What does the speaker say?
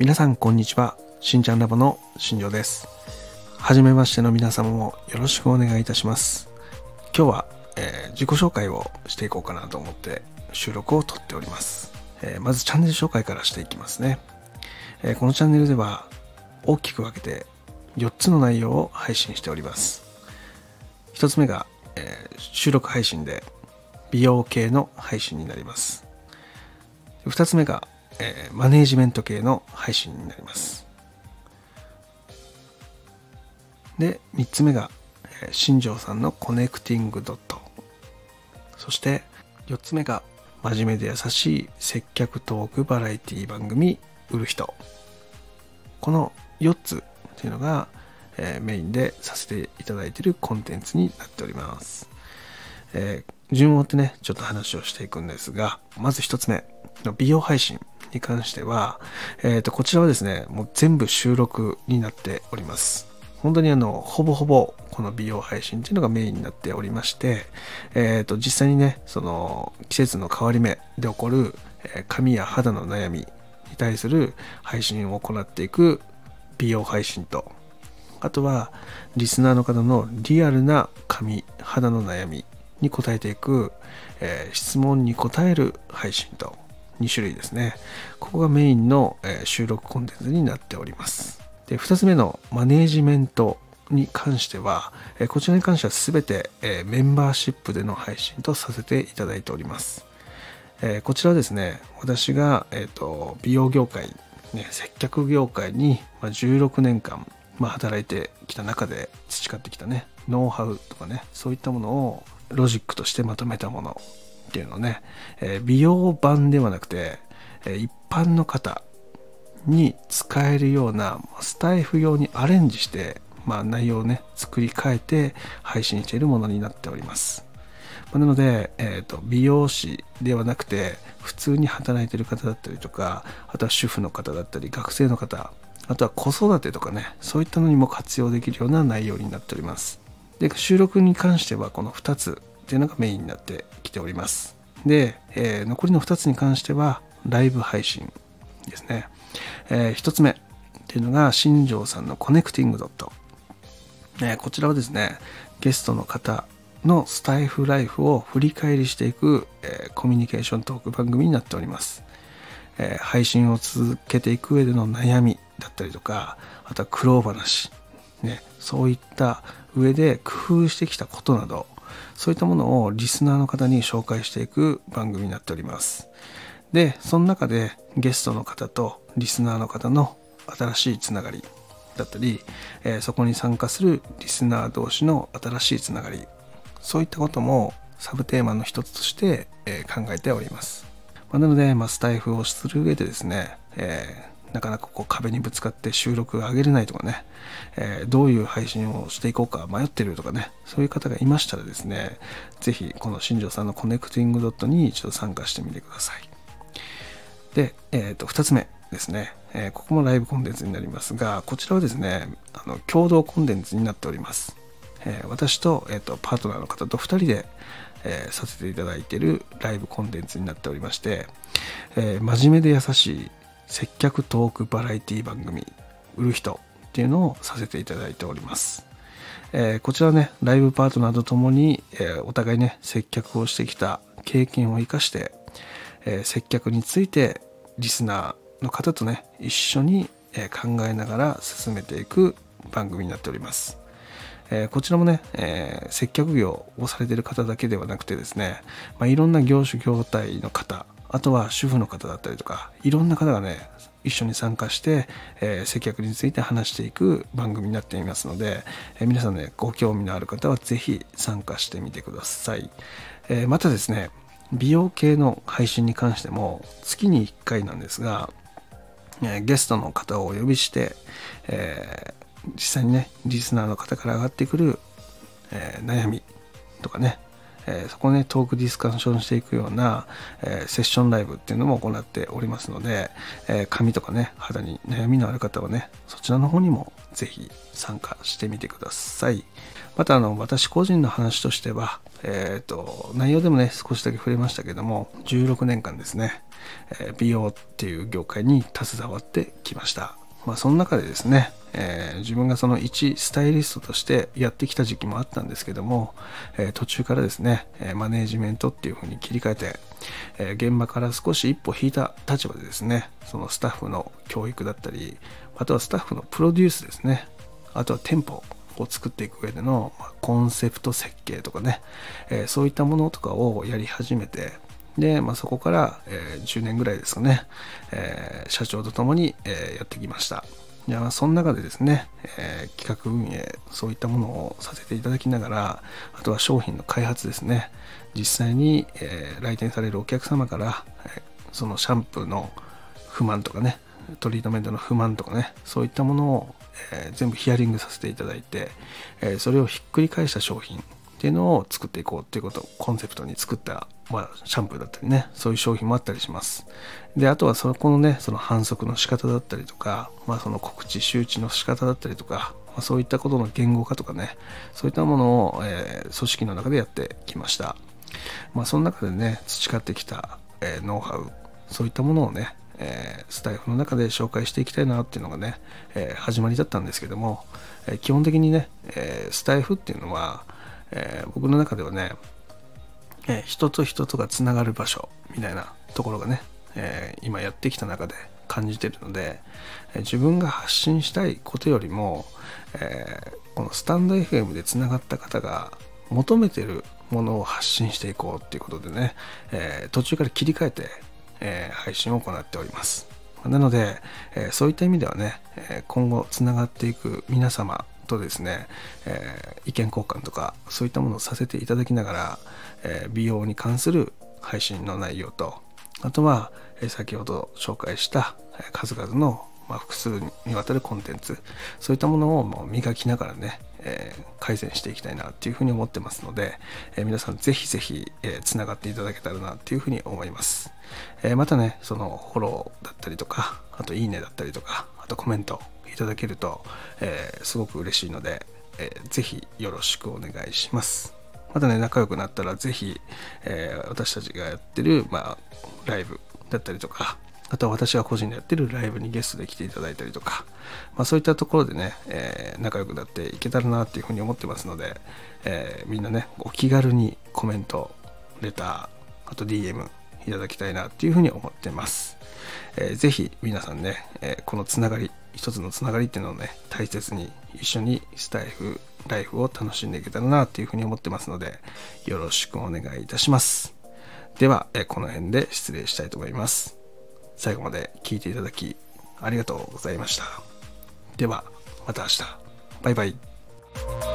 皆さんこんにちは。しんちゃんラボの新庄です。はじめましての皆様もよろしくお願いいたします。今日は、えー、自己紹介をしていこうかなと思って収録をとっております、えー、まずチャンネル紹介からしていきますね、えー、このチャンネルでは大きく分けて4つの内容を配信しております。1つ目が、え収録配信で美容系の配信になります。2つ目が、えー、マネージメント系の配信になります。で3つ目が、えー、新庄さんのコネクティングドット。そして4つ目が真面目で優しい接客トークバラエティ番組売る人。この4つっていうのが、えー、メインでさせていただいているコンテンツになっております、えー順を追ってね、ちょっと話をしていくんですが、まず一つ目の美容配信。に関しては、えっ、ー、と、こちらはですね、もう全部収録になっております。本当にあの、ほぼほぼこの美容配信っていうのがメインになっておりまして、えっ、ー、と、実際にね、その季節の変わり目で起こる、え髪や肌の悩みに対する配信を行っていく美容配信と、あとはリスナーの方のリアルな髪、肌の悩みに答えていく、えー、質問に答える配信と2種類ですね。ここがメインの、え、収録コンテンツになっております。で、2つ目のマネージメントに関しては、え、こちらに関しては全て、えメンバーシップでの配信とさせていただいております。えこちらはですね、私が、えーと、美容業界、ね、接客業界に、ま、16年間、ま、働いてきた中で培ってきたね、ノウハウとかね、そういったものをロジックとしてまとめたものっていうのね、えー、美容版ではなくて、えー、一般の方に使えるようなスタイフ用にアレンジして、まあ、内容をね作り変えて配信しているものになっております。まなので、えーと、美容師ではなくて普通に働いてる方だったりとかあとは主婦の方だったり学生の方あとは子育てとかねそういったのにも活用できるような内容になっております。で収録に関してはこの2つっていうのがメインになってきております。で、えー、残りの2つに関してはライブ配信ですね、えー、1つ目っていうのが新庄さんのコネクティングドット、え、こちらはですねゲストの方のスタイフライフを振り返りしていく、えー、コミュニケーショントーク番組になっております、えー、配信を続けていく上での悩みだったりとかあとは苦労話ね、そういった上で工夫してきたことなどそういったものをリスナーの方に紹介していく番組になっております。でその中でゲストの方とリスナーの方の新しいつながりだったり、えー、そこに参加するリスナー同士の新しいつながりそういったこともサブテーマの一つとして、えー、考えております、まあ、なので、まあ、スタイフをする上でですね、えなかなかこう壁にぶつかって収録が上げれないとかね、えー、どういう配信をしていこうか迷ってるとかね、そういう方がいましたらですね、ぜひこの新庄さんのコネクティングドットに一度参加してみてください。で、えっ、ー、と、二つ目ですね、えー、ここもライブコンテンツになりますが、こちらはですね、あの共同コンテンツになっております。え私と,、えーと、パートナーの方と2人で、えさせていただいているライブコンテンツになっておりまして、え真面目で優しい接客トークバラエティ番組売る人っていうのをさせていただいております。えー、こちらね、ライブパートナーとともに、えー、お互いね、接客をしてきた経験を生かして、えー、接客についてリスナーの方とね、一緒に、え考えながら進めていく番組になっております。えこちらもね、え接客業をされてる方だけではなくてですね、まあ、いろんな業種業態の方、あとは主婦の方だったりとかいろんな方がね一緒に参加して、えー、接客について話していく番組になっていますので、えー、皆さんねご興味のある方は是非参加してみてください、えー、またですね美容系の配信に関しても月に1回なんですが、えゲストの方をお呼びして、え実際にねリスナーの方から上がってくる、え悩みとかねえー、そこねトークディスカッションしていくような、えー、セッションライブっていうのも行っておりますので、えー、髪とかね肌に悩みのある方はねそちらの方にもぜひ参加してみてください。またあの私個人の話としてはえっ、と内容でもね少しだけ触れましたけども16年間ですね、え美容っていう業界に携わってきました。まあ、その中でですね、えー、自分がその一スタイリストとしてやってきた時期もあったんですけども、えー、途中からですね、マネージメントっていう風に切り替えて、え、現場から少し一歩引いた立場でですね、そのスタッフの教育だったり、あとはスタッフのプロデュースですね、あとは店舗を作っていく上での、コンセプト設計とかね、えそういったものとかをやり始めて、で、まあ、そこから、えー、10年ぐらいですかね、えー、社長と共に、えー、やってきました。いやその中でですね、えー、企画運営、そういったものをさせていただきながら、あとは商品の開発ですね、実際に、えー、来店されるお客様から、えー、そのシャンプーの不満とかね、トリートメントの不満とかね、そういったものを、えー、全部ヒアリングさせていただいて、えそれをひっくり返した商品っていうのを作っていこうっていうことをコンセプトに作ったまあ、シャンプーだったりね、そういう商品もあったりします。で、あとはそこのね、その反則の仕方だったりとか、まあ、その告知、周知の仕方だったりとか、まあ、そういったことの言語化とかね、そういったものを、えー、組織の中でやってきました。まあ、その中でね、培ってきた、えー、ノウハウ、そういったものをね、えー、スタイフの中で紹介していきたいなっていうのがね、え始まりだったんですけども、え基本的にね、えスタイフっていうのは、え僕の中ではね、え人と人とがつながる場所みたいなところがね、えー、今やってきた中で感じてるので、えー、自分が発信したいことよりも、えー、このスタンド FM でつながった方が求めてるものを発信していこうっていうことでね、え途中から切り替えて、え配信を行っております。なので、えそういった意味ではね、え今後つながっていく皆様とですね、えー、意見交換とかそういったものをさせていただきながら、えー、美容に関する配信の内容とあとは、えー、先ほど紹介した数々の、まあ、複数にわたるコンテンツそういったものをもう磨きながらね、え、改善していきたいなっていうふうに思ってますので、え、皆さんぜひぜひ、えー、つながっていただけたらなっていうふうに思います、えまたねそのフォローだったりとかあといいねだったりとかあとコメントいただけると、えー、すごく嬉しいので、えー、ぜひよろしくお願いします。またね、仲良くなったらぜひ、えー、私たちがやってる、まあ、ライブだったりとか、あとは私が個人でやってるライブにゲストで来ていただいたりとか、まあ、そういったところでね、えー、仲良くなっていけたらなっていうふうに思ってますので、えー、みんなね、お気軽にコメント、レター、あと DM いただきたいなっていうふうに思ってます。えー、ぜひ皆さんね、えー、このつながり、一つのつながりっていうのをね、大切に一緒にスタイフ、ライフを楽しんでいけたらなというふうに思ってますので、よろしくお願いいたします。では、この辺で失礼したいと思います。最後まで聞いていただき、ありがとうございました。では、また明日。バイバイ。